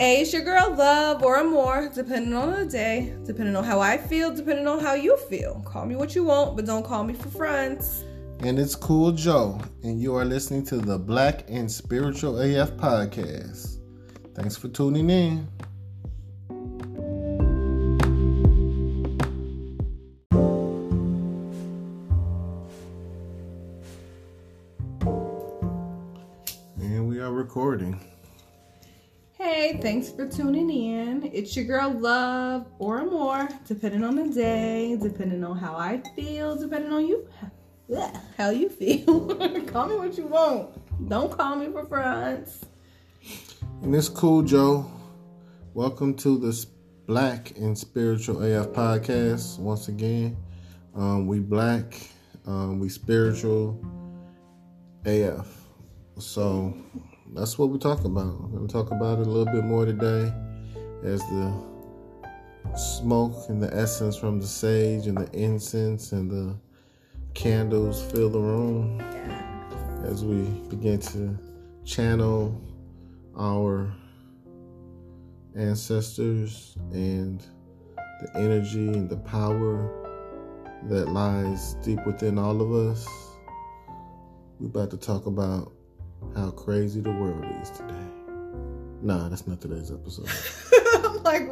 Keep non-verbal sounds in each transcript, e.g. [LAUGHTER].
Hey, it's your girl Love or more, depending on the day, depending on how I feel, depending on how you feel. Call me what you want, but don't call me for friends. And it's Cool Joe, and you are listening to the Black and Spiritual AF podcast. Thanks for tuning in. Thanks for tuning in. It's your girl Love or more, depending on the day, depending on how I feel, depending on you, [LAUGHS] how you feel. [LAUGHS] call me what you want. Don't call me for friends. And it's Cool Joe. Welcome to the Black and Spiritual AF podcast. Once again, um, we black, um, we spiritual AF. So that's what we talk about. We're gonna talk about it a little bit more today, as the smoke and the essence from the sage and the incense and the candles fill the room as we begin to channel our ancestors and the energy and the power that lies deep within all of us. We're about to talk about how crazy the world is today. Nah, that's not today's episode. [LAUGHS] I'm like,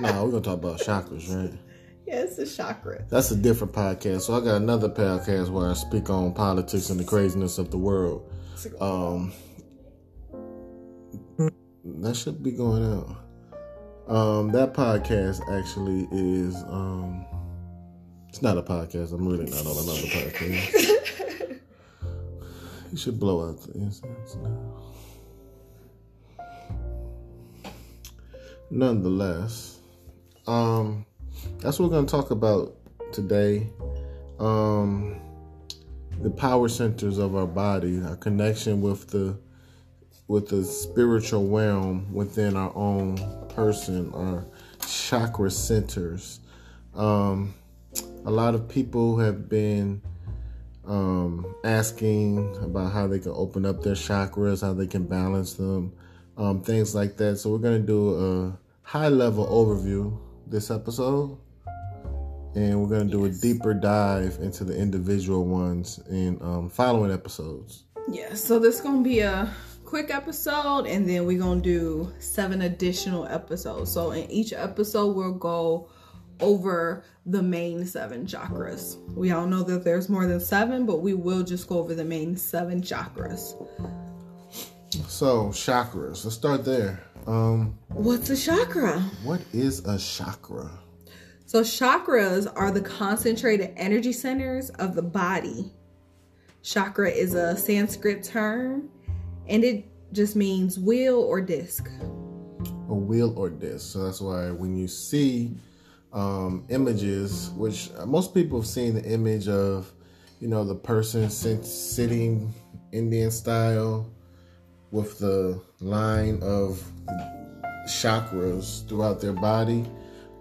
nah, we're gonna talk about chakras, right? yeah, it's a chakra. That's a different podcast. So I got another podcast where I speak on politics and the craziness of the world. Um, that should be going out. Um, that podcast actually is um, it's not a podcast. I'm really not on another [LAUGHS] podcast. You should blow out the incense now. Nonetheless, um, that's what we're going to talk about today. Um, the power centers of our body, our connection with the with the spiritual realm within our own person, our chakra centers. Um, a lot of people have been um, asking about how they can open up their chakras, how they can balance them, um, things like that. So we're going to do a high level overview this episode. And we're going to do yes. a deeper dive into the individual ones in um, following episodes. Yeah, so this is going to be a quick episode and then we're gonna do seven additional episodes so in each episode we'll go over the main seven chakras. We all know that there's more than seven but we will just go over the main seven chakras. So chakras. Let's start there. Um what's a chakra? what is a chakra? So chakras are the concentrated energy centers of the body. Chakra is a sanskrit term and it just means wheel or disc. A wheel or disc. So that's why when you see um, images, which most people have seen the image of, you know, the person sitting Indian style with the line of chakras throughout their body.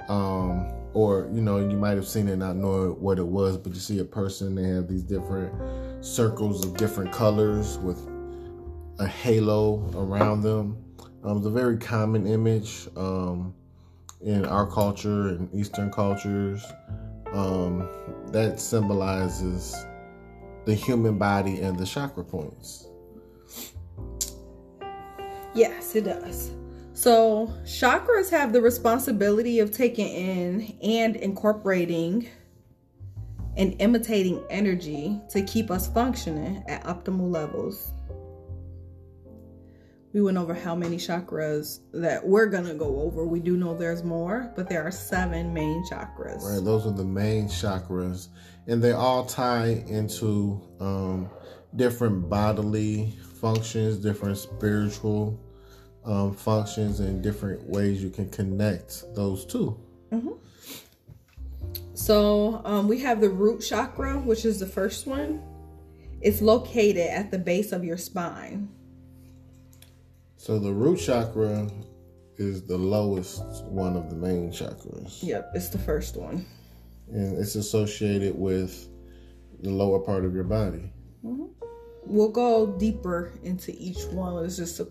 Um, or, you know, you might have seen it not know what it was, but you see a person, they have these different circles of different colors with a halo around them. Um, it's a very common image um, in our culture and Eastern cultures um, that symbolizes the human body and the chakra points. Yes, it does. So, chakras have the responsibility of taking in and incorporating and imitating energy to keep us functioning at optimal levels we went over how many chakras that we're gonna go over. We do know there's more, but there are seven main chakras. Right, those are the main chakras, and they all tie into um, different bodily functions, different spiritual um, functions, and different ways you can connect those 2 mm-hmm. So um, we have the root chakra, which is the first one. It's located at the base of your spine. So the root chakra is the lowest one of the main chakras. Yep, it's the first one. And it's associated with the lower part of your body. Mm-hmm. We'll go deeper into each one. It's just a,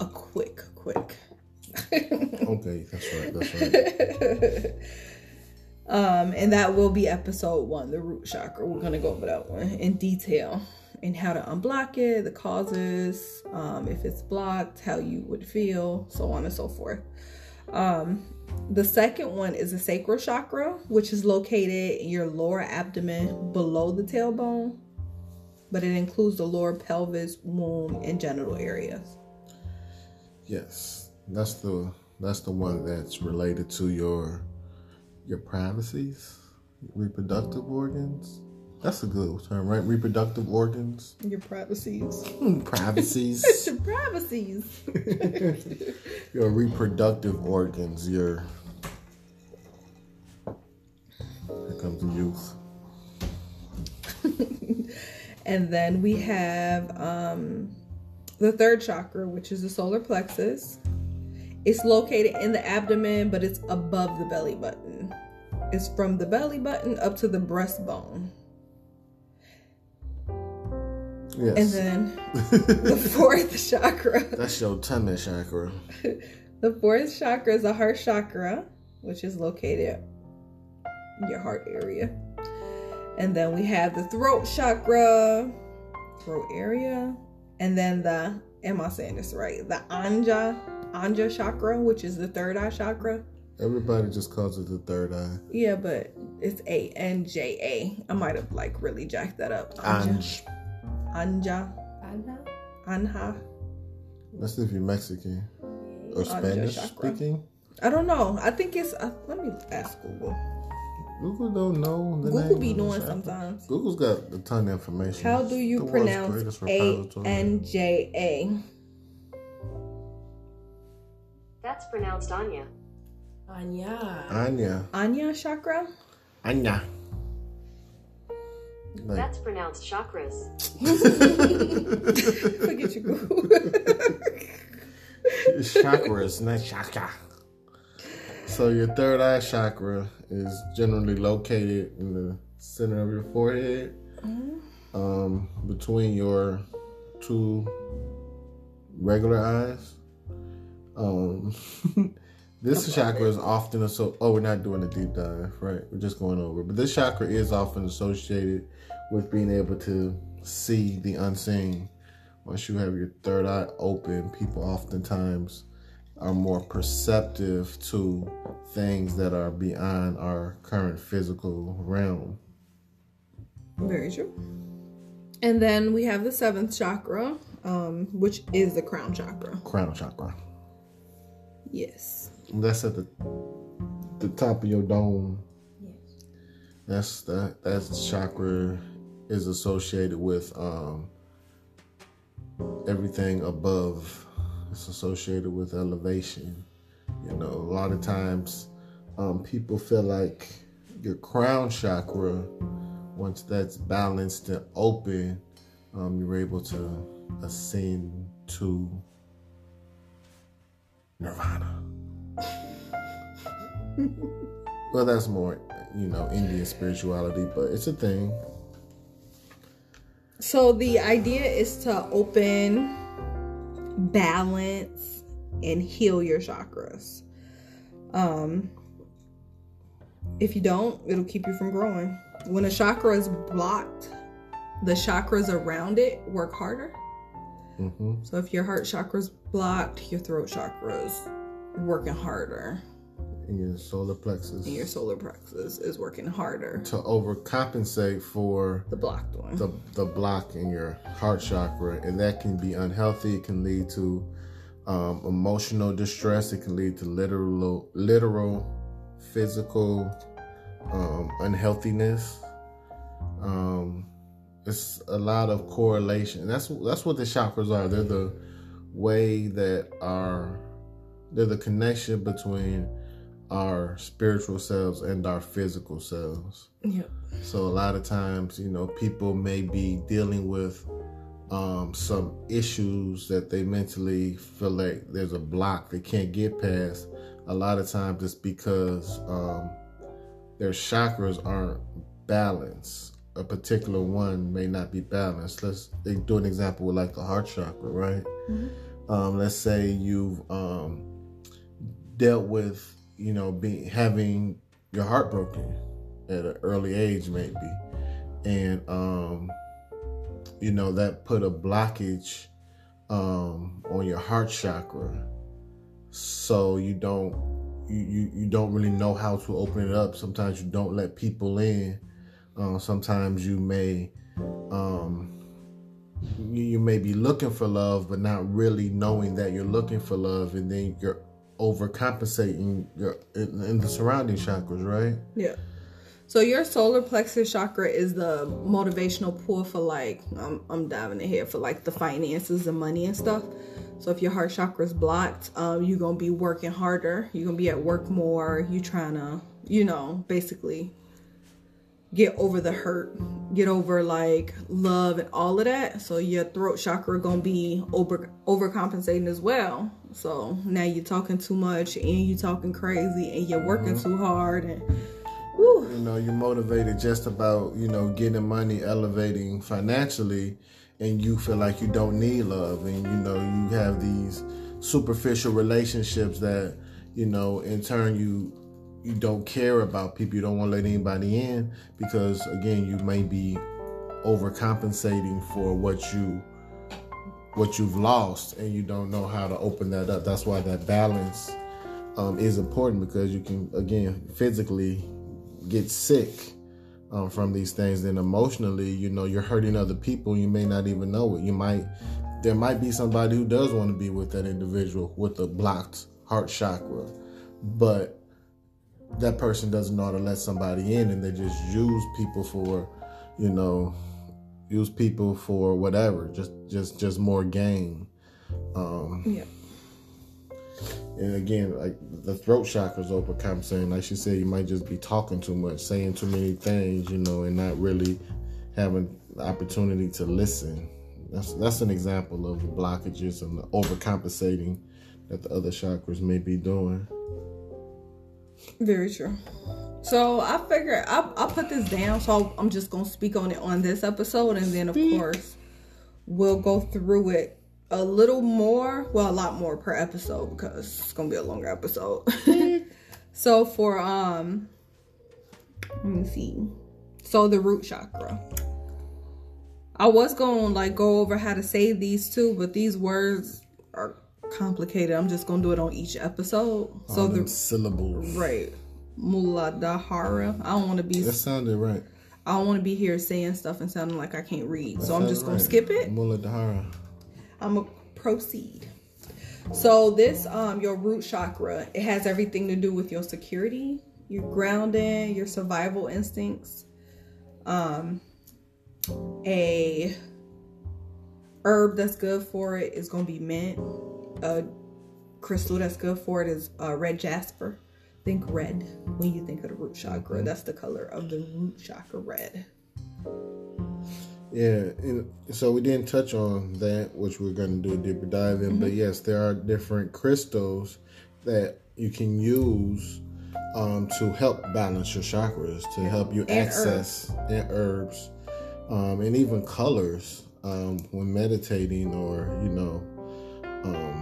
a, quick, quick. [LAUGHS] okay, that's right. That's right. [LAUGHS] um, and that will be episode one, the root chakra. We're gonna go over that one in detail and how to unblock it, the causes, um, if it's blocked, how you would feel, so on and so forth. Um, the second one is the sacral chakra, which is located in your lower abdomen below the tailbone, but it includes the lower pelvis, womb, and genital areas. Yes, that's the that's the one that's related to your your privacies, reproductive organs. That's a good term, right? Reproductive organs. Your privacies. privacies. [LAUGHS] your privacies. [LAUGHS] your reproductive organs. Your. Here comes the youth. [LAUGHS] and then we have um, the third chakra, which is the solar plexus. It's located in the abdomen, but it's above the belly button. It's from the belly button up to the breastbone. Yes. And then the [LAUGHS] fourth chakra. That's your tummy chakra. [LAUGHS] the fourth chakra is the heart chakra, which is located in your heart area. And then we have the throat chakra, throat area. And then the, am I saying this right? The Anja, Anja chakra, which is the third eye chakra. Everybody just calls it the third eye. Yeah, but it's A N J A. I might have like really jacked that up. Anja. Anj. Anja. Anna? Anja. That's if you're Mexican or Anja Spanish chakra. speaking. I don't know. I think it's. Uh, let me ask Google. Google don't know. The Google name be of the knowing chakra. sometimes. Google's got a ton of information. How do you The world's pronounce greatest A repository. N J A? That's pronounced Anya. Anya. Anya. Anya chakra? Anya. Like, That's pronounced chakras. [LAUGHS] Look at you, Google. chakras, not chakra. So your third eye chakra is generally located in the center of your forehead, um, between your two regular eyes. Um, [LAUGHS] this chakra is often so. Oh, we're not doing a deep dive, right? We're just going over. But this chakra is often associated with being able to see the unseen. Once you have your third eye open, people oftentimes are more perceptive to things that are beyond our current physical realm. Very true. And then we have the seventh chakra, um, which is the crown chakra. Crown chakra. Yes. That's at the the top of your dome. Yes. That's that that chakra is associated with um everything above. It's associated with elevation. You know, a lot of times um people feel like your crown chakra, once that's balanced and open, um, you're able to ascend to nirvana. [LAUGHS] well, that's more, you know, Indian spirituality, but it's a thing. So the idea is to open, balance, and heal your chakras. Um, if you don't, it'll keep you from growing. When a chakra is blocked, the chakras around it work harder. hmm So if your heart chakra's blocked, your throat chakra's working harder, Your solar plexus and your solar plexus is working harder. to overcompensate for The blocked one. the the block in your heart chakra, and that can be unhealthy. It can lead to um, emotional distress. It can lead to literal, literal, physical um, unhealthiness. Um, it's a lot of correlation. That's that's what the chakras are. They're the way that our they're the connection between our spiritual selves and our physical selves. yeah. So a lot of times, you know, people may be dealing with um, some issues that they mentally feel like there's a block they can't get past. A lot of times it's because um, their chakras aren't balanced. A particular one may not be balanced. Let's do an example with like the heart chakra, right? Um, let's say you've um, dealt with, you know, being having your heart broken at an early age, maybe, and um, you know that put a blockage um on your heart chakra, so you don't you, you you don't really know how to open it up. Sometimes you don't let people in. Uh, sometimes you may um you, you may be looking for love, but not really knowing that you're looking for love, and then you're overcompensating your in, in the surrounding chakras, right? Yeah. So your solar plexus chakra is the motivational pull for like I'm I'm diving in here for like the finances and money and stuff. So if your heart chakra is blocked, um, you're gonna be working harder. You're gonna be at work more. You trying to, you know, basically get over the hurt, get over like love and all of that. So your throat chakra gonna be over overcompensating as well. So now you're talking too much and you're talking crazy and you're working mm-hmm. too hard and whew, You know, you're motivated just about you know getting money, elevating financially, and you feel like you don't need love, and you know you have these superficial relationships that you know in turn you you don't care about people. You don't want to let anybody in because again you may be overcompensating for what you what you've lost and you don't know how to open that up. That's why that balance um, is important because you can again physically get sick um, from these things. Then emotionally, you know, you're hurting other people. You may not even know it. You might there might be somebody who does want to be with that individual with a blocked heart chakra, but that person doesn't know how to let somebody in, and they just use people for, you know, use people for whatever, just just just more gain. Um, yeah. and again, like the throat chakra's overcompensating. Like she said, you might just be talking too much, saying too many things, you know, and not really having the opportunity to listen. That's that's an example of the blockages and the overcompensating that the other chakras may be doing. Very true. So I figure I I put this down, so I'm just gonna speak on it on this episode, and then of course we'll go through it a little more, well, a lot more per episode because it's gonna be a longer episode. [LAUGHS] so for um, let me see. So the root chakra. I was gonna like go over how to say these two, but these words are complicated. I'm just gonna do it on each episode. So the syllables. Right. Muladhara. I don't want to be. That sounded right. I don't want to be here saying stuff and sounding like I can't read. So I'm just gonna right. skip it. Muladhara. I'm gonna proceed. So this, um, your root chakra, it has everything to do with your security, your grounding, your survival instincts. Um, a herb that's good for it is gonna be mint. A crystal that's good for it is uh, red jasper. Think red when you think of the root chakra. That's the color of the root chakra, red. Yeah, and so we didn't touch on that, which we're going to do a deeper dive in. But yes, there are different crystals that you can use um, to help balance your chakras, to help you And access and herbs, um, and even colors um, when meditating, or you know, um,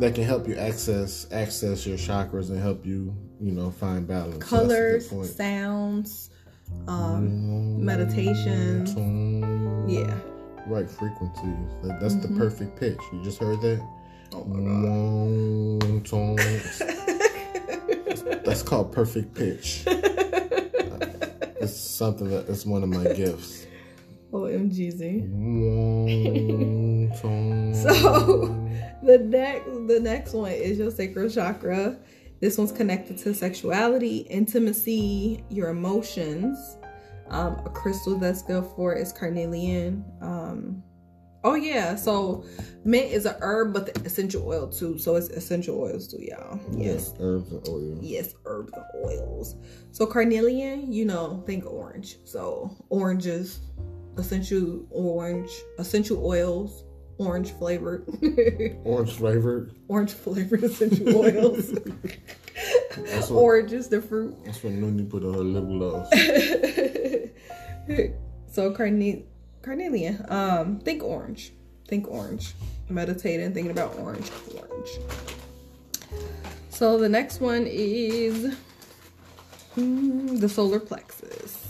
that can help you access access your chakras and help you, you know, find balance. So that's a good Colors, point. sounds, um, meditation. Tone. Yeah. right frequencies. That, that's the perfect pitch. You just heard that? Oh my god. Wong. [LAUGHS] That's called perfect pitch. [LAUGHS] It's something that it's one of my gifts. OMGZ. Wong, [LAUGHS] tong. So the next the next one is your sacral chakra. This one's connected to sexuality, intimacy, your emotions. Um, a crystal that's good for it is carnelian. Um, oh yeah, so mint is a herb, but the essential oil too. So it's essential oils too, y'all. Yes. herbs and oils. Yes, herbs and oils. So carnelian, you know, think orange. So oranges, essential orange, essential oils, orange flavored, [LAUGHS] Orange flavored. orange flavored essential oils. What, orange is the fruit. that's what Nuni put on her lip gloss. [LAUGHS] so carne- carnelian, um, think orange. Think orange. Meditating, thinking about orange, orange. So the next one is mm, the solar plexus.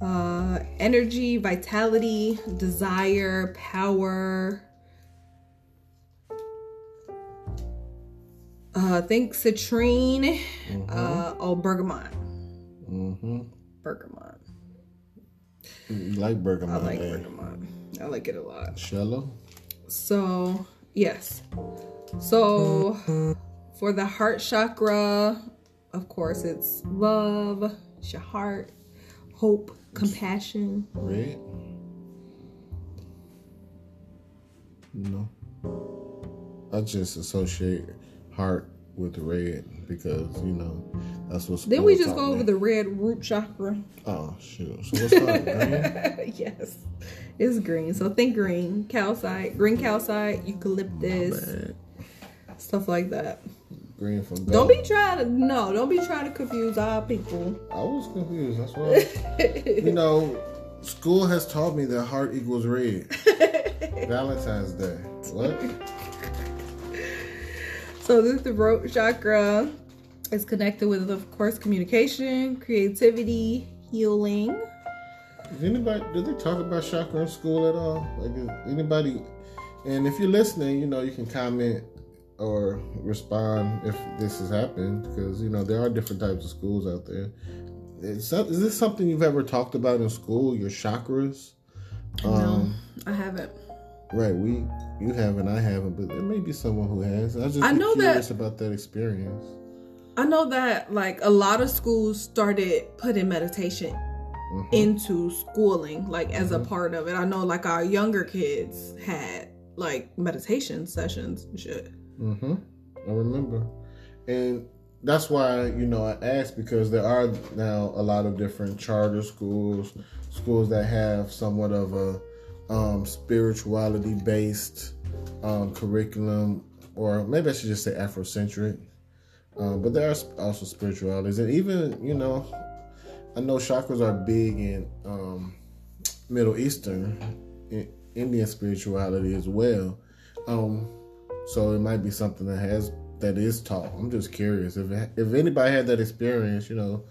Uh, energy, vitality, desire, power. Uh, think citrine. Uh, oh, bergamot. Mm-hmm. Bergamot. You like bergamot? I like eh? bergamot. I like it a lot. Shallow. So, yes. So, for the heart chakra, of course, it's love, it's your heart, hope, compassion. Red. No. I just associate heart with red because you know that's what's. Then we just go over the red root chakra. Oh shoot! So what's that? green? [LAUGHS] yes, it's green. So think green, calcite, green calcite, eucalyptus, stuff like that. Green from gold. Don't be trying to no, don't be trying to confuse our people. I was confused. That's why. [LAUGHS] you know, school has taught me that heart equals red. [LAUGHS] Valentine's Day. What? So this the throat chakra is connected with, of course, communication, creativity, healing. Does anybody do they talk about chakra in school at all? Like is anybody? And if you're listening, you know you can comment or respond if this has happened because you know there are different types of schools out there. Is, that, is this something you've ever talked about in school? Your chakras? Um, I haven't. Right, we you haven't, I haven't, but there may be someone who has. I just I know that- curious about that experience. I know that like a lot of schools started putting meditation Mhm. into schooling, like as a part of it. I know like our younger kids had like meditation sessions and shit. Mm-hmm. I remember, and that's why you know I asked because there are now a lot of different charter schools, schools that have somewhat of a um, spirituality based um, curriculum, or maybe I should just say Afrocentric. Um, but there are also spiritualities, and even you know, I know chakras are big in um, Middle Eastern, in Indian spirituality as well. Um, so it might be something that has that is taught. I'm just curious if if anybody had that experience, you know,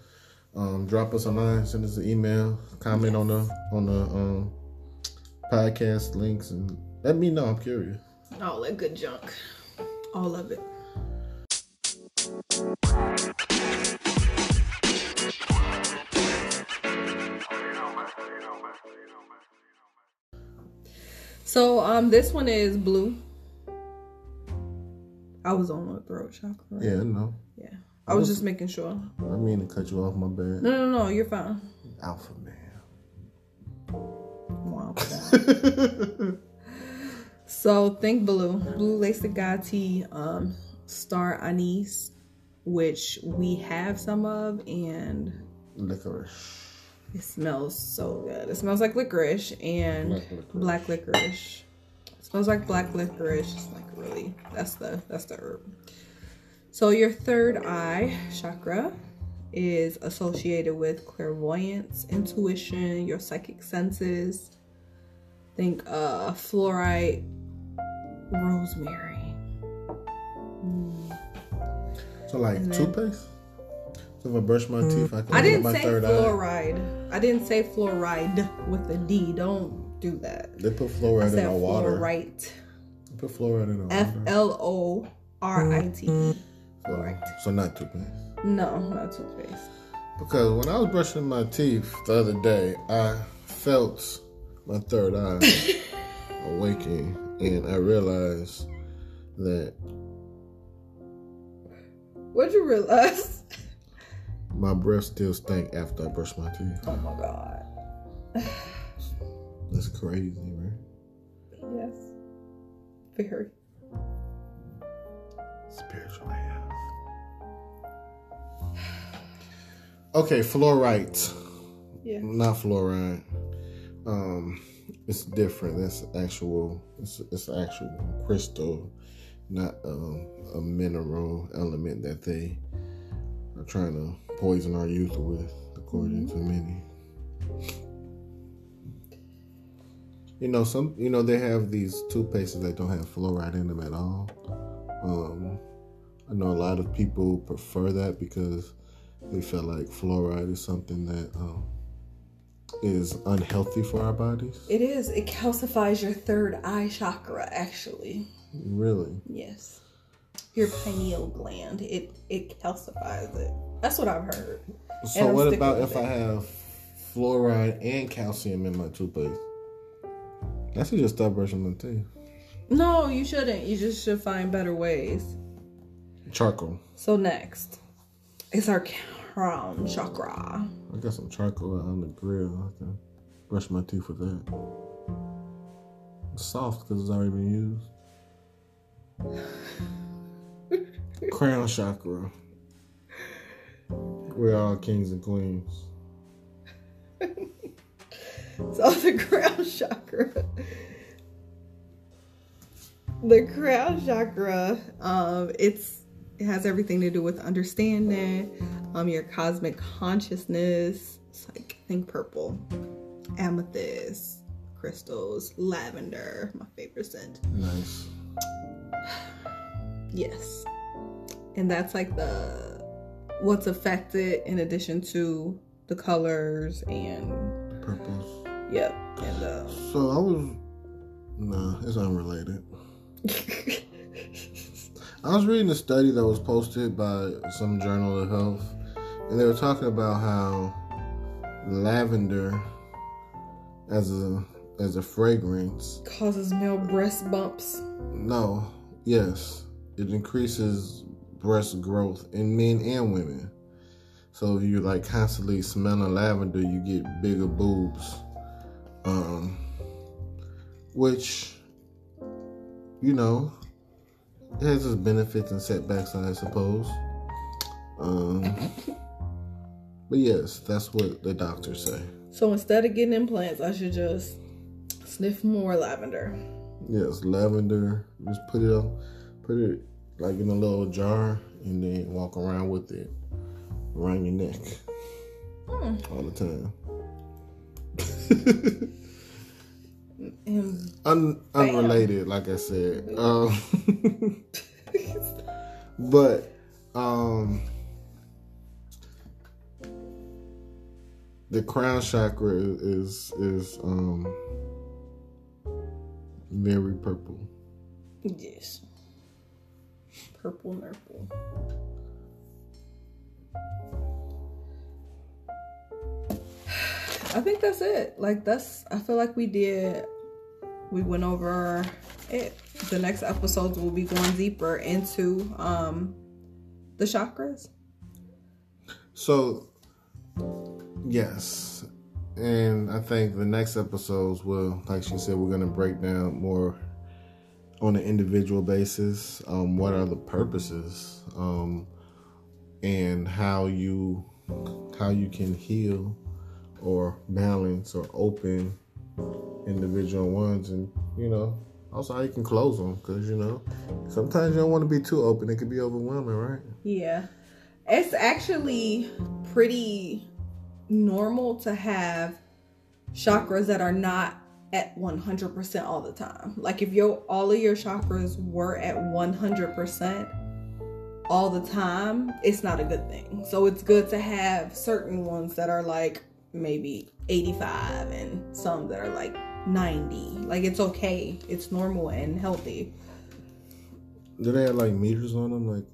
um, drop us a line, send us an email, comment on the on the um, podcast links, and let me know. I'm curious. All that good junk. All of it. So um this one is blue. I was on the throat chakra. right? Yeah, no, Yeah. I was just making sure. I mean to cut you off. My bad. No, no, no, you're fine. Alpha man. Wow. [LAUGHS] So think blue, blue lace agate, um, star anise, which we have some of, and Licorice. it smells so good. It smells like licorice and Black licorice. black licorice. Smells like black licorice. It's like really, that's the that's the herb. So your third eye chakra is associated with clairvoyance, intuition, your psychic senses. Think uh fluorite, rosemary. So like then- toothpaste. So if I brush my teeth, I can I didn't my say third eye. fluoride. I didn't say fluoride with the D. Don't do that. They put fluoride in our water. They put fluoride in our F. L O R I T E. So, so not toothpaste. No, not toothpaste. Because when I was brushing my teeth the other day, I felt my third eye [LAUGHS] awaken, and I realized that What'd you realize? my breath still stank after I brushed my teeth. Oh my god. That's crazy, right? Yes. Very. Spiritual. Okay, fluorite. Yeah. Not fluoride. Um, it's different. That's actual. It's it's actual crystal, not um, a mineral element that they are trying to poison our youth with, according to many. You know, some. You know, they have these toothpastes that don't have fluoride in them at all. Um, I know a lot of people prefer that because they feel like fluoride is something that um, is unhealthy for our bodies. It is. It calcifies your third eye chakra, actually. Really? Yes. Your pineal gland. It it calcifies it. That's what I've heard. So what about if I have fluoride and calcium in my toothpaste? I should just stop brushing my teeth. No, you shouldn't. You just should find better ways. Charcoal. So next is our crown chakra. I got some charcoal on the grill. I can brush my teeth with that. It's soft because it's already been used. [LAUGHS] Crown chakra. We're all kings and queens. So the crown [LAUGHS] chakra. The crown chakra, um, it's it has everything to do with understanding, um, your cosmic consciousness. It's like I think purple, amethyst, crystals, lavender, my favorite scent. Nice. [SIGHS] Yes. And that's like the what's affected in addition to the colors and Purples. Yep. And um So I was. Nah, it's unrelated. [LAUGHS] I was reading a study that was posted by some journal of health, and they were talking about how lavender, as a as a fragrance, causes male breast bumps. no, yes, it increases breast growth in men and women. So if you like constantly smelling lavender, you get bigger boobs, um, which you know it has its benefits and setbacks, I suppose. Um, [LAUGHS] but yes, that's what the doctors say. So instead of getting implants, I should just sniff more lavender. Yes, lavender. Just put it on, put it like in a little jar, and then walk around with it around your neck Hmm. all the time. [LAUGHS] Un- unrelated, like I said. Um, [LAUGHS] but um, the crown chakra is is um very purple. yes. Purple nurple. I think that's it. Like that's I feel like we did we went over it. The next episodes will be going deeper into um the chakras. So, yes. And I think the next episodes will, like she said, we're going to break down more on an individual basis. Um, what are the purposes? Um, and how you how you can heal or balance or open individual ones and you know also how you can close them because you know sometimes you don't want to be too open it can be overwhelming right Yeah. It's actually pretty normal to have chakras that are not at 100% all the time. Like if your all of your chakras were at 100% all the time, it's not a good thing. So it's good to have certain ones that are like maybe 85 and some that are like 90. Like it's okay. It's normal and healthy. Do they have like meters on them? Like,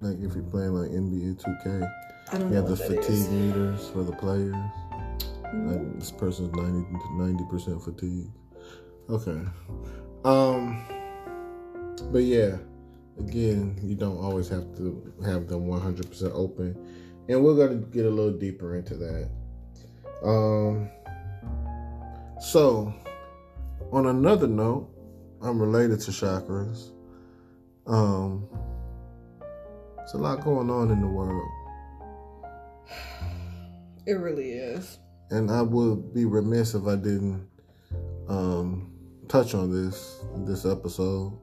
like if you're playing like NBA 2K, I don't you know have the fatigue is. meters for the players. Mm-hmm. Like this person's 90 90 percent fatigue. Okay. Um. But yeah, again, you don't always have to have them 100 percent open, and we're gonna get a little deeper into that. Um. So, on another note, I'm related to chakras. Um, it's a lot going on in the world, It really is. and I would be remiss if I didn't um, touch on this this episode.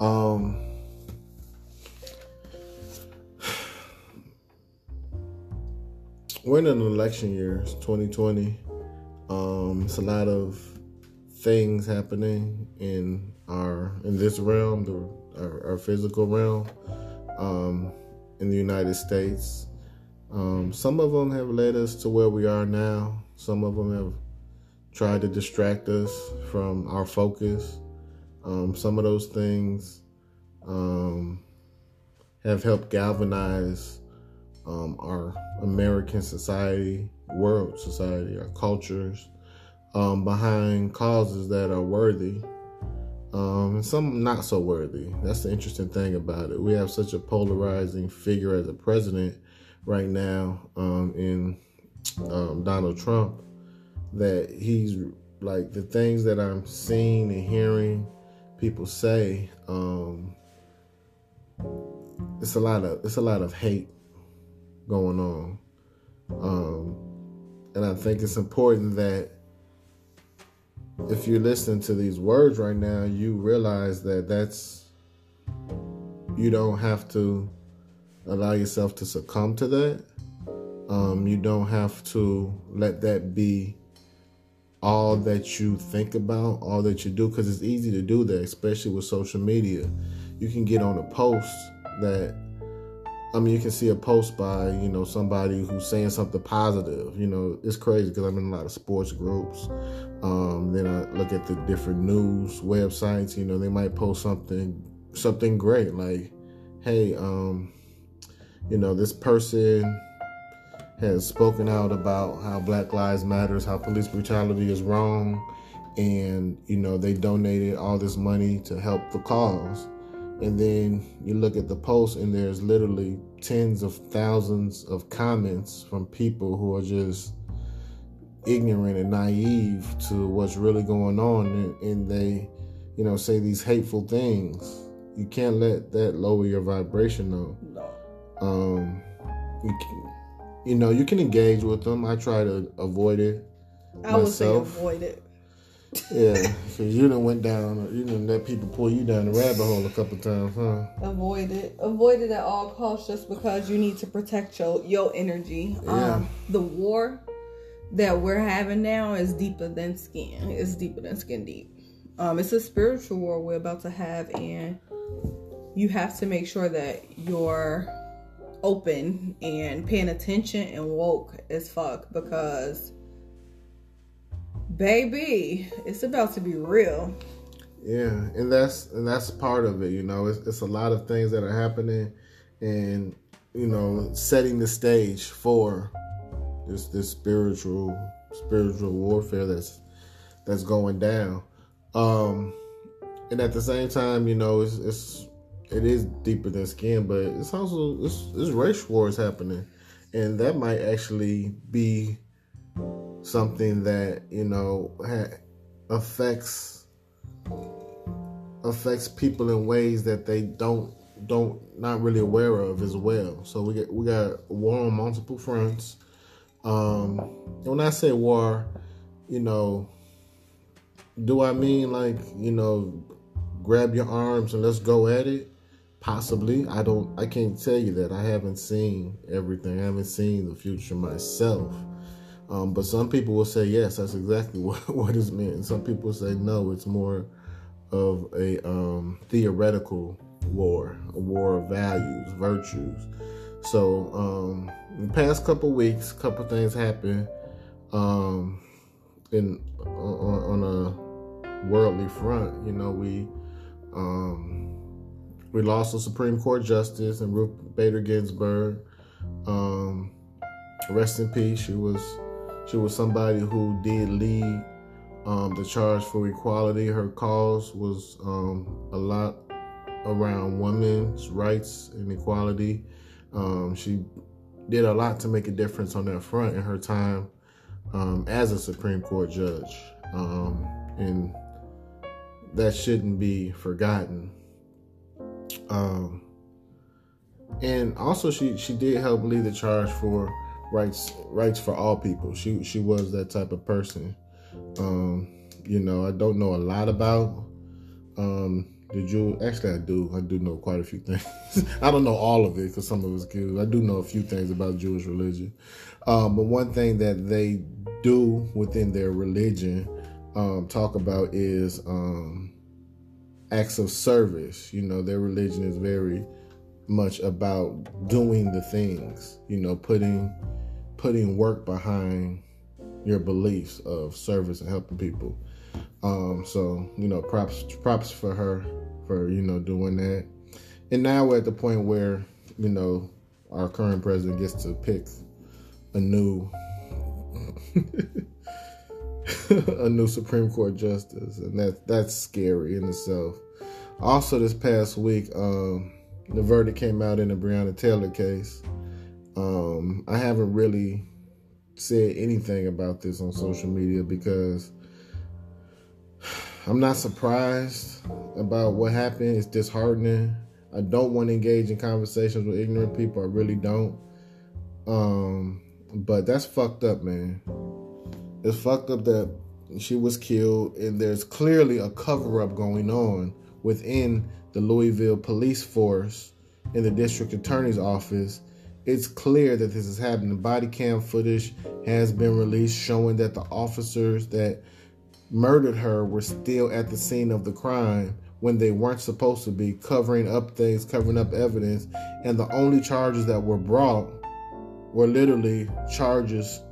Um, we're in an election year, it's 2020. Um, it's a lot of things happening in our in this realm, the our, our physical realm um, in the United States. Um, some of them have led us to where we are now. Some of them have tried to distract us from our focus. Um, some of those things um, have helped galvanize um, our American society, world society, our cultures um, behind causes that are worthy. Um, and some not so worthy. That's the interesting thing about it. We have such a polarizing figure as a president right now um, in um, Donald Trump that he's like the things that I'm seeing and hearing people say. Um, it's a lot of it's a lot of hate going on, um, and I think it's important that if you're listening to these words right now, you realize that that's you don't have to allow yourself to succumb to that. Um, you don't have to let that be all that you think about, all that you do, because it's easy to do that, especially with social media. You can get on a post that, I mean, you can see a post by, you know, somebody who's saying something positive. You know, it's crazy because I'm in a lot of sports groups. Um, then I look at the different news websites. You know, they might post something, something great, like, "Hey, um, you know, this person." has spoken out about how Black Lives Matters, how police brutality is wrong, and you know they donated all this money to help the cause. And then you look at the post, and there's literally tens of thousands of comments from people who are just ignorant and naive to what's really going on, and, and they, you know, say these hateful things. You can't let that lower your vibration, though. No. Um, you can, you know, you can engage with them. I try to avoid it. I would say Myself. avoid it. Yeah, because you done went down, you done let people pull you down the rabbit hole a couple times, huh? Avoid it. Avoid it at all costs just because you need to protect your your energy. Yeah. Um the war that we're having now is deeper than skin. It's deeper than skin deep. Um it's a spiritual war we're about to have and you have to make sure that you're open and paying attention and woke as fuck because baby, it's about to be real. Yeah, and that's and that's part of it. You know, it's, it's a lot of things that are happening, and you know, setting the stage for this this spiritual spiritual warfare that's that's going down. Um, and at the same time, you know, it's it's it is deeper than skin, but it's also it's, it's race wars happening, and that might actually be something that you know ha- affects affects people in ways that they don't don't not really aware of as well. So we get we got war on multiple fronts. Um, when I say war, you know, do I mean like you know, grab your arms and let's go at it? Possibly. I don't. I can't tell you that. I haven't seen everything. I haven't seen the future myself. Um, but some people will say yes, that's exactly [LAUGHS] what what is meant. And some people say no, it's more of a um, theoretical war, a war of values, virtues. So um, in the past couple weeks, couple things happened um, in on, on a worldly front. You know, we um, we lost a Supreme Court justice and Ruth Bader Ginsburg. Um, rest in peace. She was she was somebody who did lead um, the charge for equality. Her cause was um, a lot around women's rights and equality. Um, she did a lot to make a difference on that front in her time um, as a Supreme Court judge, um, and that shouldn't be forgotten. Um, and also, she she did help lead the charge for rights rights for all people. She she was that type of person. Um, you know, I don't know a lot about um, the Jew. Actually, I do. I do know quite a few things. [LAUGHS] I don't know all of it because some of it's good. I do know a few things about Jewish religion. Um, but one thing that they do within their religion um, talk about is um, acts of service. You know, their religion is very much about doing the things. You know, putting putting work behind your beliefs of service and helping people. Um, so you know, props props for her for you know doing that. And now we're at the point where you know our current president gets to pick a new [LAUGHS] a new Supreme Court justice, and that that's scary in itself. Also, this past week, um, the verdict came out in the Breonna Taylor case. Um, I haven't really said anything about this on social media because I'm not surprised about what happened. It's disheartening. I don't want to engage in conversations with ignorant people. I really don't. Um, but that's fucked up, man. It's fucked up that she was killed, and there's clearly a cover up going on within the Louisville police force in the district attorney's office. It's clear that this is happening. Body cam footage has been released showing that the officers that murdered her were still at the scene of the crime when they weren't supposed to be, covering up things, covering up evidence. And the only charges that were brought were literally charges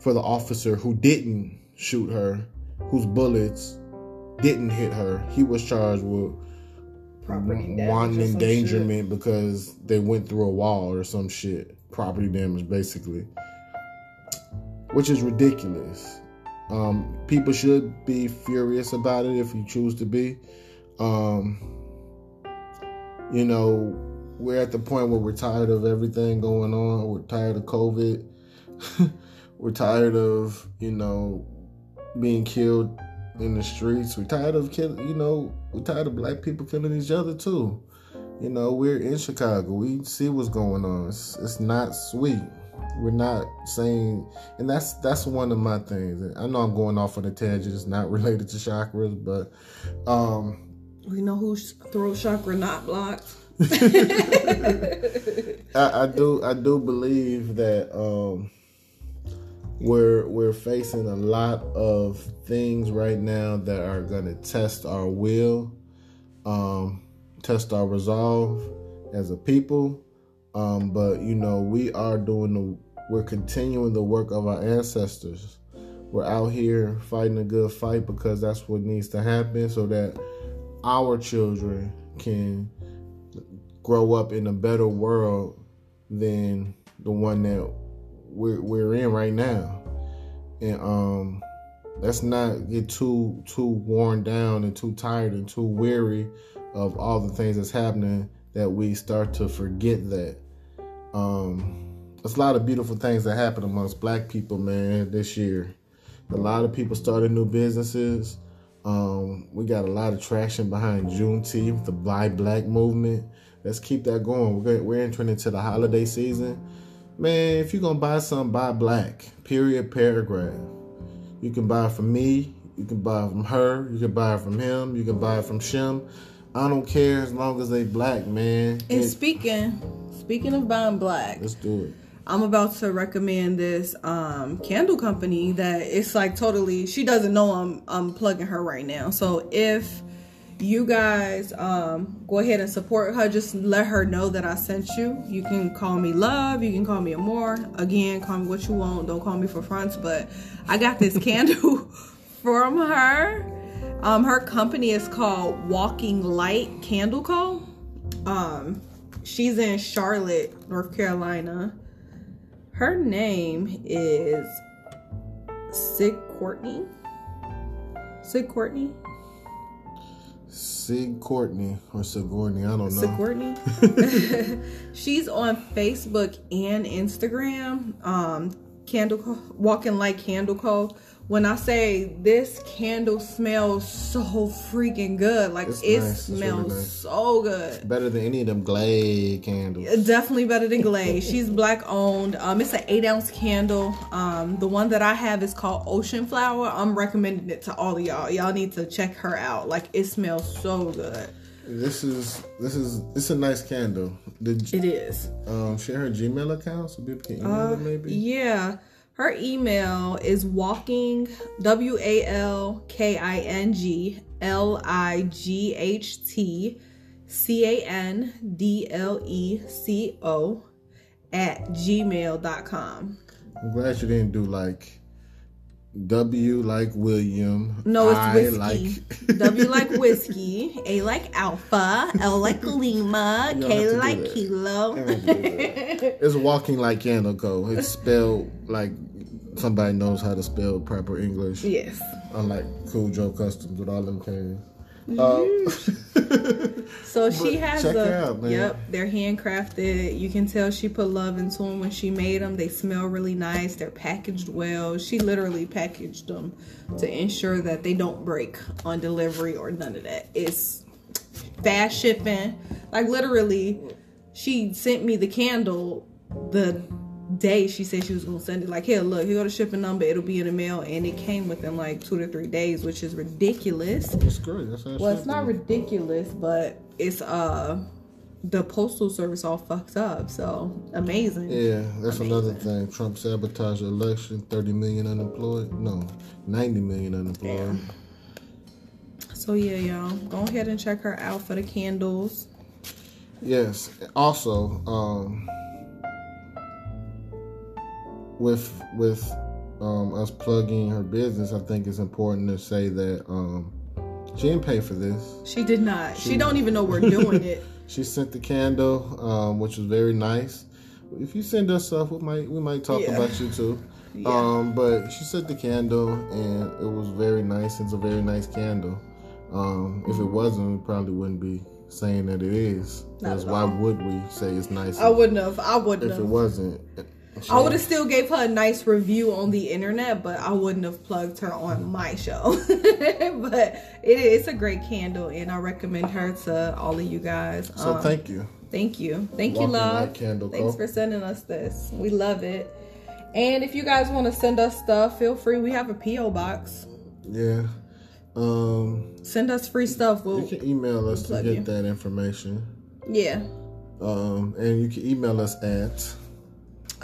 for the officer who didn't shoot her, whose bullets didn't hit her. He was charged with Property damage wanton or some endangerment because they went through a wall or some shit. Property damage, basically. Which is ridiculous. Um, people should be furious about it if you choose to be. Um, you know, we're at the point where we're tired of everything going on. We're tired of COVID. [LAUGHS] we're tired of, you know, being killed in the streets. We're tired of killing, you know, we're tired of black people killing each other too. You know, we're in Chicago. We see what's going on. It's, it's not sweet. We're not saying, and that's that's one of my things. I know I'm going off on a tangent. It's not [LAUGHS] related to chakras, but um, We know whose throat chakra not blocked. [LAUGHS] I, I do I do believe that um, we're we're facing a lot of things right now that are gonna test our will, um, test our resolve as a people. Um, but you know, we are doing the we're continuing the work of our ancestors. We're out here fighting a good fight because that's what needs to happen so that our children can grow up in a better world than the one that we're, we're in right now. And um let's not get too too worn down and too tired and too weary of all the things that's happening that we start to forget that. Um there's a lot of beautiful things that happen amongst black people, man, this year. A lot of people started new businesses. Um, we got a lot of traction behind Juneteenth, the Buy Black movement. Let's keep that going. We're, we're entering into the holiday season. Man, if you're to buy something, buy black. Period, paragraph. You can buy from me. You can buy from her. You can buy from him. You can buy from Shem. I don't care as long as they black, man. And It- speaking, speaking of buying black, let's do it. I'm about to recommend this um, candle company that it's like totally. She doesn't know I'm I'm plugging her right now. So if you guys um, go ahead and support her, just let her know that I sent you. You can call me love. You can call me amor. Again, call me what you want. Don't call me for fronts. But I got this [LAUGHS] candle [LAUGHS] from her. Um, her company is called Walking Light Candle Co. Um, she's in Charlotte, North Carolina. Her name is Sig Courtney. Sig Courtney? Sig Courtney or Sigourney, I don't know. Sig Courtney? [LAUGHS] [LAUGHS] She's on Facebook and Instagram. Um, Candle Co- Walking Light Candle Co. When I say this candle smells so freaking good, like It's it nice. It's really smells nice. so good. Better than any of them Glade candles. Definitely better than Glaze. She's [LAUGHS] black owned. Um, it's an eight ounce candle. Um, the one that I have is called Ocean Flower. I'm recommending it to all of y'all. Y'all need to check her out. Like it smells so good. This is this is it's a nice candle. Did It is. um share her Gmail account so people can email it maybe? Yeah. Her email is walking W A L K I N G L I G H T C A N D L E C O at gmail.com. I'm glad you didn't do like W like William. No, it's I whiskey. like [LAUGHS] w [LAUGHS] like whiskey, A like alpha, L like [LAUGHS] lima, K have to do like kilo. You don't have to do that. It's walking like Yanako. It's spelled like somebody knows how to spell proper English. yes. Unlike Kool Joe Kustoms with all them K's. Uh, [LAUGHS] So she has a out, yep, they're handcrafted. You can tell she put love into them when she made them. They smell really nice. They're packaged well. She literally packaged them to ensure that they don't break on delivery or none of that. It's fast shipping. Like literally, she sent me the candle the day she said she was gonna send it. Like, here, look, here go the shipping number. It'll be in the mail, and it came within like two to three days, which is ridiculous. it's great. That's Well, it's not ridiculous, but it's uh the postal service all fucked up. So amazing. Yeah, that's another thing. Trump sabotaged the election. Thirty million unemployed. No, ninety million unemployed. So yeah, y'all, go ahead and check her out for the candles. Yes. Also, um, with with um, us plugging her business, I think it's important to say that um, she didn't pay for this. She did not. She, don't even know we're doing it. [LAUGHS] She sent the candle, um, which was very nice. If you send us stuff, we might we might talk Yeah. about you too. [LAUGHS] Yeah. Um, but she sent the candle, and it was very nice. It's a very nice candle. Um, if it wasn't, we probably wouldn't be saying that it is. Because why would we say it's nice? I wouldn't have. I wouldn't if it wasn't. I would have still gave her a nice review on the internet, but I wouldn't have plugged her on my show. [LAUGHS] but it is a great candle, and I recommend her to all of you guys. So Um, thank you. Thank you. Thank you, love. Candle Thanks for sending us this. We love it. And if you guys want to send us stuff, feel free. We have a P.O. box. Yeah. Um, Send us free stuff. We'll, can email us to get you. that information. yeah. Um, and you can email us at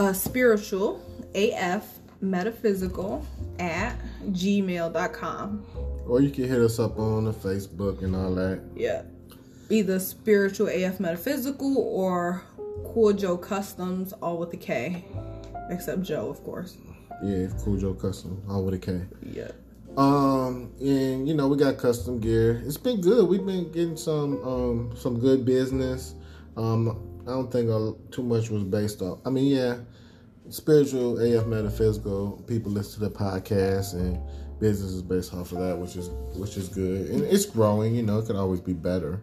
Uh, spiritual AF metaphysical at gmail.com. or you can hit us up on the Facebook and all that. Yeah. Either spiritual AF metaphysical or Kool Joe Kustoms, all with a K. Except Joe, of course. Yeah, Kool Joe Kustom, all with a K. Yeah. Um, and you know we got custom gear. It's been good. We've been getting some um some good business. Um, I don't think too much was based off. I mean, yeah, spiritual AF metaphysical people listen to the podcast and business is based off of that, which is which is good and it's growing. You know, it could always be better.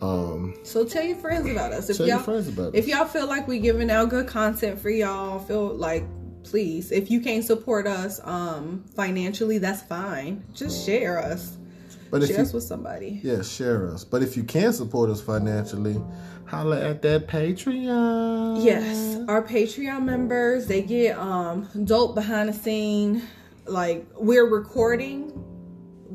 Um, So tell your friends about us. If tell y'all your friends about if it. y'all feel like we're giving out good content for y'all, feel like please, if you can't support us um financially, that's fine. Just share us. But if Share you us with somebody. yeah, share us. But if you can support us financially, holla at that Patreon. Yes, our Patreon members they get um dope behind the scene. Like we're recording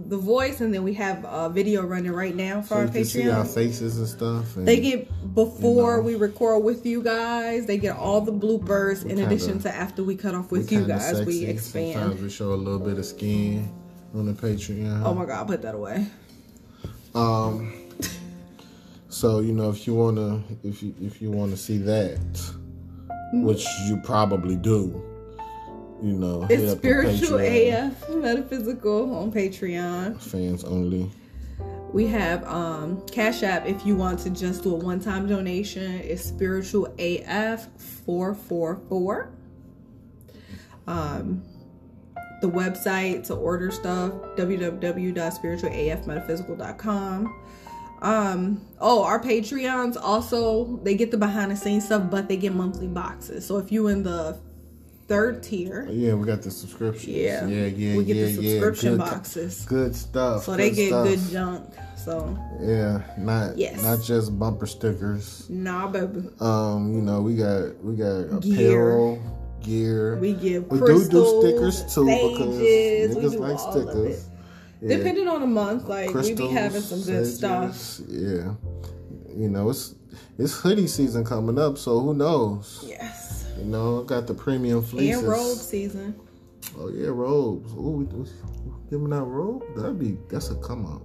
the voice, and then we have a video running right now for So our can see our faces and stuff. And They get before You know. we record with you guys. They get all the bloopers in kinda- addition to after we cut off with you guys. We expand. Sometimes we show a little bit of skin on the Patreon. Oh my god, put that away. Um. So you know, if you wanna, if you if you wanna see that, which you probably do, you know, It's spiritual AF metaphysical on Patreon. Fans only. We have um Cash App if you want to just do a one-time donation. It's spiritual AF 444. Um the website to order stuff www.spiritualafmetaphysical.com. Um oh, our Patreons also they get the behind the scenes stuff, but they get monthly boxes. So if you in the third tier, Yeah, we got the subscriptions. yeah, yeah, yeah, we get yeah, the yeah. subscription Good boxes. Good stuff. So they get stuff. good junk. So Yeah, not Yes. not just bumper stickers. nah, baby. Um, you know, we got we got Gear. apparel, gear. We give We do crystals, do stickers too stages, because we niggas do like stickers. Yeah. Depending on the month, like we be having some good stuff. Yeah, you know it's it's hoodie season coming up, so who knows? Yes, You know, got the premium fleeces. and robe season. Oh yeah, robes. Ooh, we, giving out robe? That'd be that's a come up.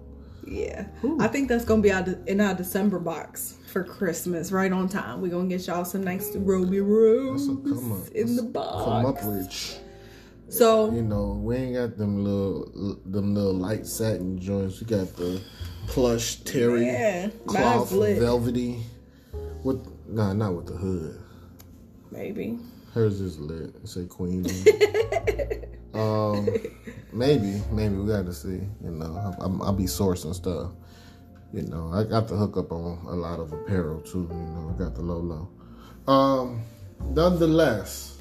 Yeah, I think that's gonna be out in our December box for Christmas, right on time. We're gonna get y'all some nice Ruby Rose That's a come up. in the Come box. up rich. So You know, we ain't got them little them little light satin joints. We got the plush terry Yeah, cloth velvety. With nah, not with the hood. maybe Hers is lit. It say Queen. [LAUGHS] um, maybe, maybe we got to see. You know, I, I'm, I'll be sourcing stuff. You know, I got the hook up on a lot of apparel too. You know, I got the low low. Um, nonetheless,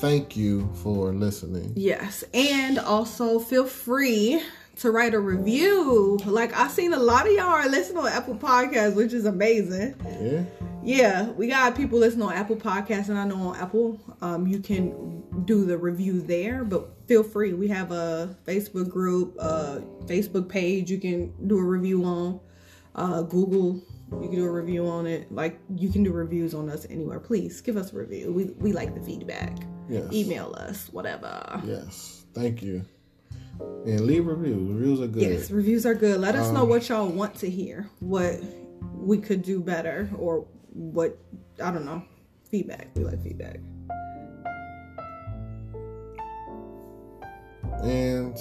thank you for listening. yes, and also feel free to write a review. Like I've seen a lot of y'all are listening on Apple Podcasts, which is amazing. Yeah. Yeah, we got people listening on Apple Podcasts, and I know on Apple, um, you can do the review there. But feel free. We have a Facebook group, a Facebook page. You can do a review on. Uh, Google, you can do a review on it. Like you can do reviews on us anywhere. Please give us a review. We we like the feedback. Yes. Email us, whatever. Yes. Thank you. And leave reviews. Reviews are good. Yes, reviews are good. Let us know Um, what y'all want to hear, what we could do better, or what I don't know. Feedback. We like feedback. And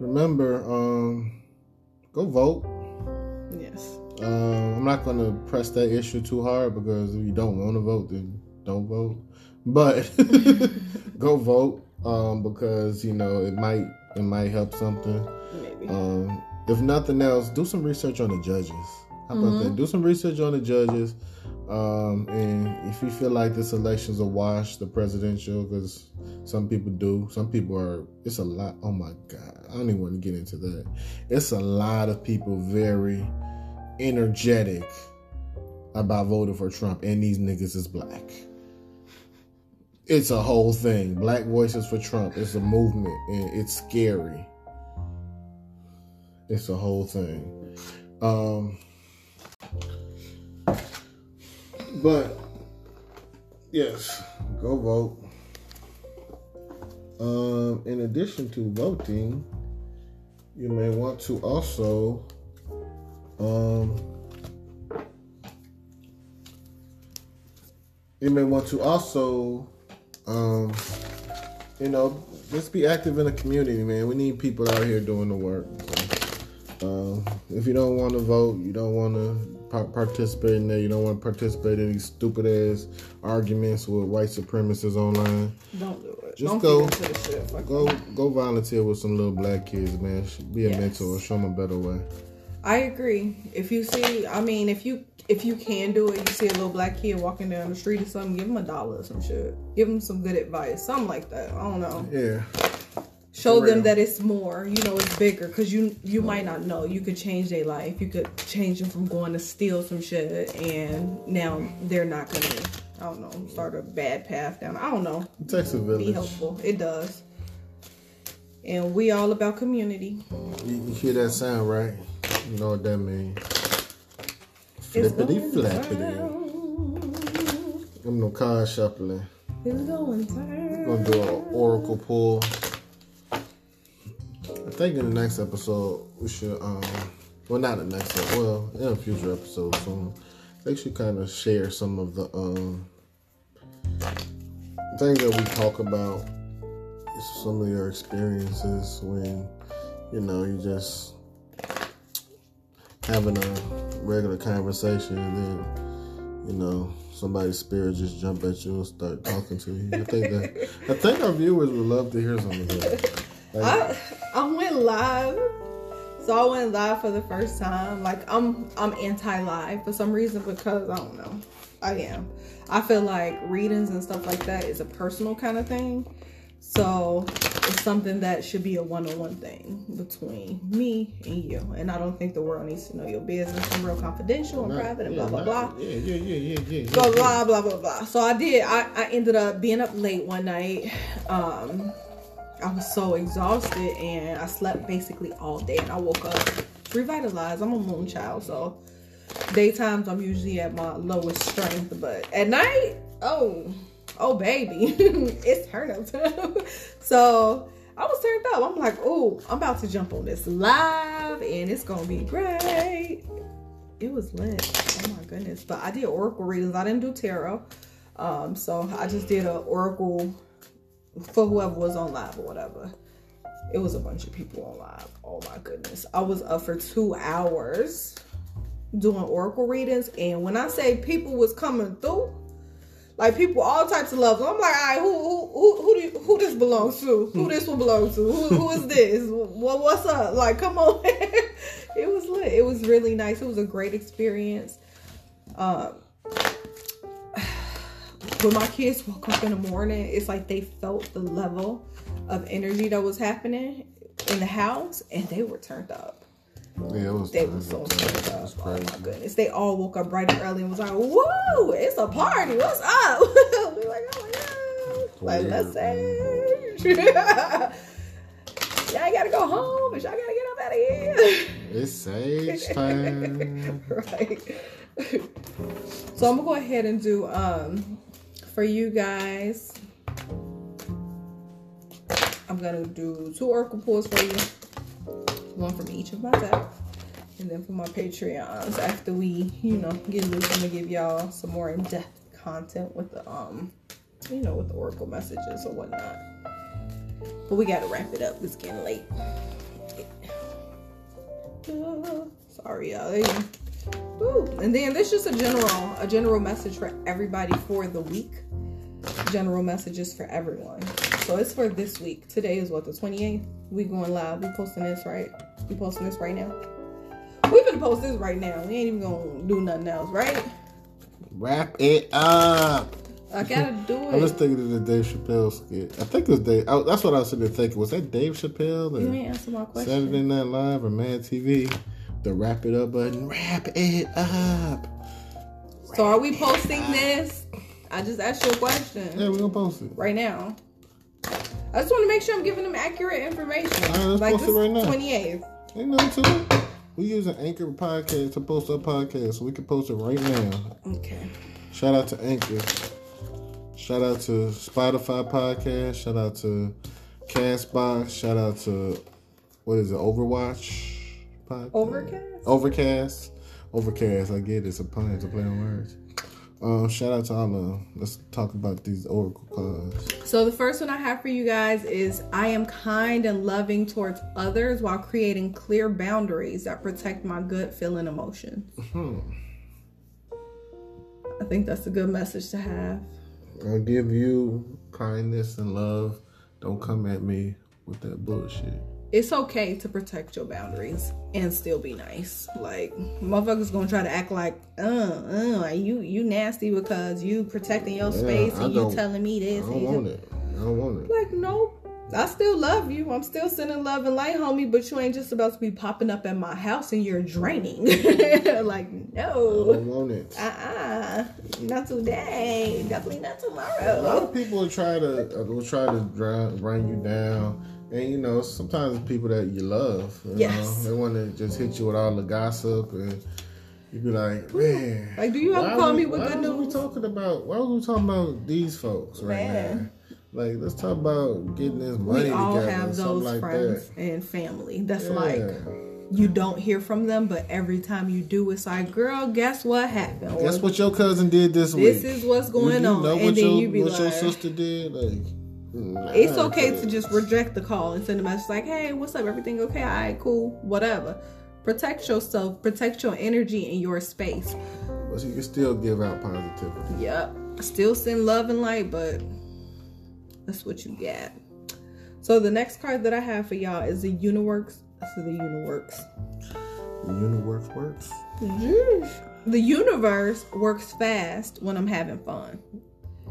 remember, um, go vote. Yes. Um, I'm not gonna press that issue too hard because if you don't want to vote, then don't vote. But [LAUGHS] go vote um, because you know it might it might help something. Maybe. Um, if nothing else, do some research on the judges. How about that? Do some research on the judges. Um, and if you feel like this election's a wash, the presidential, because some people do, some people are. It's a lot. Oh my God, I don't even want to get into that. It's a lot of people very energetic about voting for Trump, and these niggas is black. It's a whole thing. Black voices for Trump. It's a movement, and it's scary. It's a whole thing. Um, but yes, go vote. Um, in addition to voting, you may want to also um, you may want to also um, you know just be active in the community man we need people out here doing the work so, um, if you don't want to vote you don't want to participate in there you don't want to participate in these stupid ass arguments with white supremacists online Don't do it. Just Don't go- feed the shit. Go go volunteer with some little black kids man be a Yes. mentor show them a better way I agree. If you see, I mean, if you if you can do it, you see a little black kid walking down the street or something, give him a dollar or some shit. Give him some good advice, something like that. I don't know. yeah Show them that it's more. You know, it's bigger because you you might not know. You could change their life. You could change them from going to steal some shit, and now they're not gonna. I don't know. Start a bad path down. I don't know. it takes a Be helpful. It does. And we all about community. You, you hear that sound, right? You know what that means. Flippity flappity. I'm no card shuffling. It's going down. Gonna do an oracle pull. I think in the next episode we should um well not the next episode, well in a future episode soon. They should kind of share some of the um things that we talk about. Some of your experiences when you know you just having a regular conversation and then you know somebody's spirit just jump at you and start talking to you. I think that I think our viewers would love to hear some of that. Like, I I went live. So I went live for the first time. Like I'm I'm anti live for some reason because I don't know. I am. I feel like readings and stuff like that is a personal kind of thing. So it's something that should be a one on one thing between me and you. And I don't think the world needs to know your business. I'm real confidential and not- private and yeah, blah blah not- blah Yeah, yeah, yeah, yeah, yeah. blah yeah. blah blah blah blah. So I did. I, I ended up being up late one night. Um, I was so exhausted and I slept basically all day. And I woke up revitalized. I'm a moon child, so daytimes I'm usually at my lowest strength, but at night, oh, oh baby, [LAUGHS] it's turn up time. so I I was turned up. I'm like, oh, I'm about to jump on this live and it's gonna be great. It was lit. Oh my goodness. But I did oracle readings. I didn't do tarot. Um, so I just did an oracle for whoever was on live or whatever. It was a bunch of people on live. Oh my goodness. I was up for two hours doing oracle readings. And when I say people was coming through, like people all types of levels. I'm like, all right, who who who who, do you, who this belongs to? Who this one belong to? Who, who is this? What what's up? Like, come on. [LAUGHS] it was lit. It was really nice. It was a great experience. Um, [SIGHS] when my kids woke up in the morning, it's like they felt the level of energy that was happening in the house, and they were turned up. Yeah, it was. They were so It up. Oh my goodness. They all woke up bright and early and was like, whoa, it's a party. What's up? [LAUGHS] we like, oh my god. Like, let's say. [LAUGHS] y'all gotta go home, but y'all gotta get up out of here. [LAUGHS] It's sage time. right. so I'm gonna go ahead and do um for you guys. I'm gonna do two oracle pulls for you, one from each of my decks, and then for my Patreons. After we, you know, get loose, I'm gonna give y'all some more in-depth content with the um, you know, with the oracle messages or whatnot. But we gotta wrap it up. It's getting late. Uh, [SIGHS] sorry, y'all. Ooh. And then this is just a general, a general message for everybody for the week. General messages for everyone. So it's for this week. Today is what the 28th. We going live. We posting this right. We posting this right now. We gonna post this right now. We ain't even gonna do nothing else, right? Wrap it up. I gotta [LAUGHS] do it. I was thinking of the Dave Chappelle skit. I think it was Dave. I, that's what I was sitting there thinking. Was that Dave Chappelle You or ain't answer my question. Saturday Night Live or Mad TV? The wrap it up button. Wrap it up. So are we posting this? I just asked you a question Yeah, we're gonna post it. right now. I just want to make sure I'm giving them accurate information. All right, let's like post it right now. 28th. Ain't nothing to it. We use an Anchor podcast to post our podcast, so we can post it right now. Okay. Shout out to Anchor. Shout out to Spotify podcast. Shout out to Castbox. Shout out to what is it? Overwatch podcast. Overcast? Overcast. Overcast. I get it. It's a pun. It's a play on words. Um, shout out to all of them. Let's talk about these Oracle cards. So the first one I have for you guys is I am kind and loving towards others while creating clear boundaries that protect my good feeling emotions. Hmm. I think that's a good message to have. I'll give you kindness and love. Don't come at me with that bullshit. It's okay to protect your boundaries and still be nice. Like motherfuckers gonna try to act like, uh, uh, you you nasty because you protecting your Yeah, space I and you telling me this. I don't want it. I don't want it. Like, no, I still love you. I'm still sending love and light, homie, but you ain't just about to be popping up at my house and you're draining. [LAUGHS] like, no, I don't want it. Uh-uh. Not today. Definitely not tomorrow. A lot of people will try to uh, will try to run you down, and you know sometimes people that you love, you Yes. know, they want to just hit you with all the gossip, and you be like, man, Like, do you ever why call we- me with why good was we talking about? Why are we talking about these folks right Man. now? Like, let's talk about getting this money We all together, have those like friends that. and family. That's Yeah. like you don't hear from them, but every time you do, it's like, girl, guess what happened? Guess what your cousin did this, This week? This is what's going you on, Know and what then your, you be like, what your sister did? Like, nah, It's okay to just reject the call and send a message like, hey, what's up? Everything okay? All right, cool, whatever. Protect yourself, protect your energy and your space. But you can still give out positivity. Yep. Still send love and light, but that's what you get. So the next card that I have for y'all is the Uniworks. So the Uniworks. The universe works. The universe works fast when I'm having fun.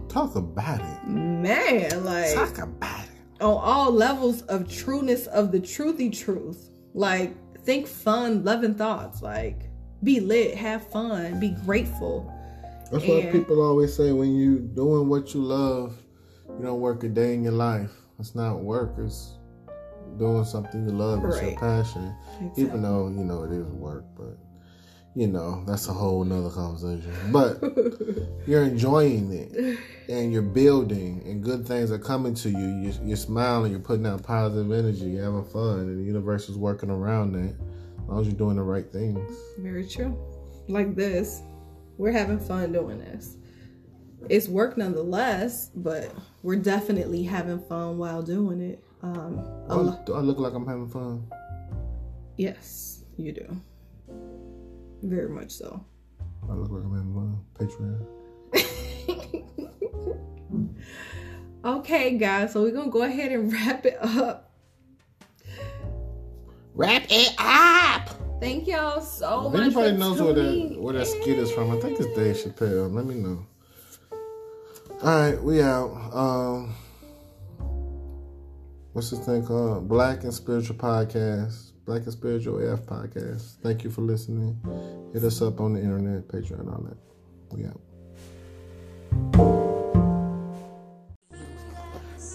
Talk about it. Man, like Talk about it. on all levels of trueness of the truthy truth. Like, think fun, loving thoughts. Like, be lit, have fun, be grateful. That's And- people always say when you doing what you love, you don't work a day in your life. It's not work. It's doing something you love. It's your Right. passion. Exactly. Even though you know it is work, but you know, that's a whole nother conversation. But [LAUGHS] you're enjoying it and you're building and good things are coming to you. You're, you're smiling, you're putting out positive energy, you're having fun, and the universe is working around that as long as you're doing the right things. Very true. Like this, we're having fun doing this. It's work nonetheless, but we're definitely having fun while doing it. Um, do I look like I'm having fun? yes, you do. Very much so. I look like I'm having fun. Patreon. [LAUGHS] Okay, guys, so we're gonna go ahead and wrap it up. Wrap it up! Thank y'all so if much. anybody for knows where that where that skit is from, I think it's Dave Chappelle. Let me know. All right, we out. Um, what's this thing called? Black and Spiritual Podcast. Black and Spiritual AF Podcast. Thank you for listening. Hit us up on the internet, Patreon, all that. We out.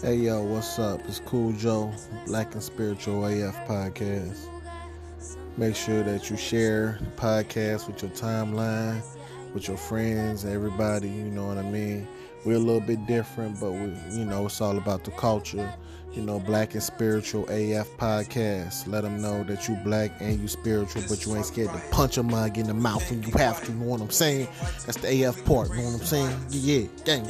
Hey yo, what's up? It's Cool Joe, Black and Spiritual AF Podcast. Make sure that you share the podcast with your timeline, with your friends, everybody, you know what I mean? We're a little bit different, but we you know, it's all about the culture. You know, Black and Spiritual AF Podcast. Let them know that you black and you spiritual, but you ain't scared to punch a mug in the mouth when you have to, you know what I'm saying? That's the AF part, you know what I'm saying? Yeah, gang.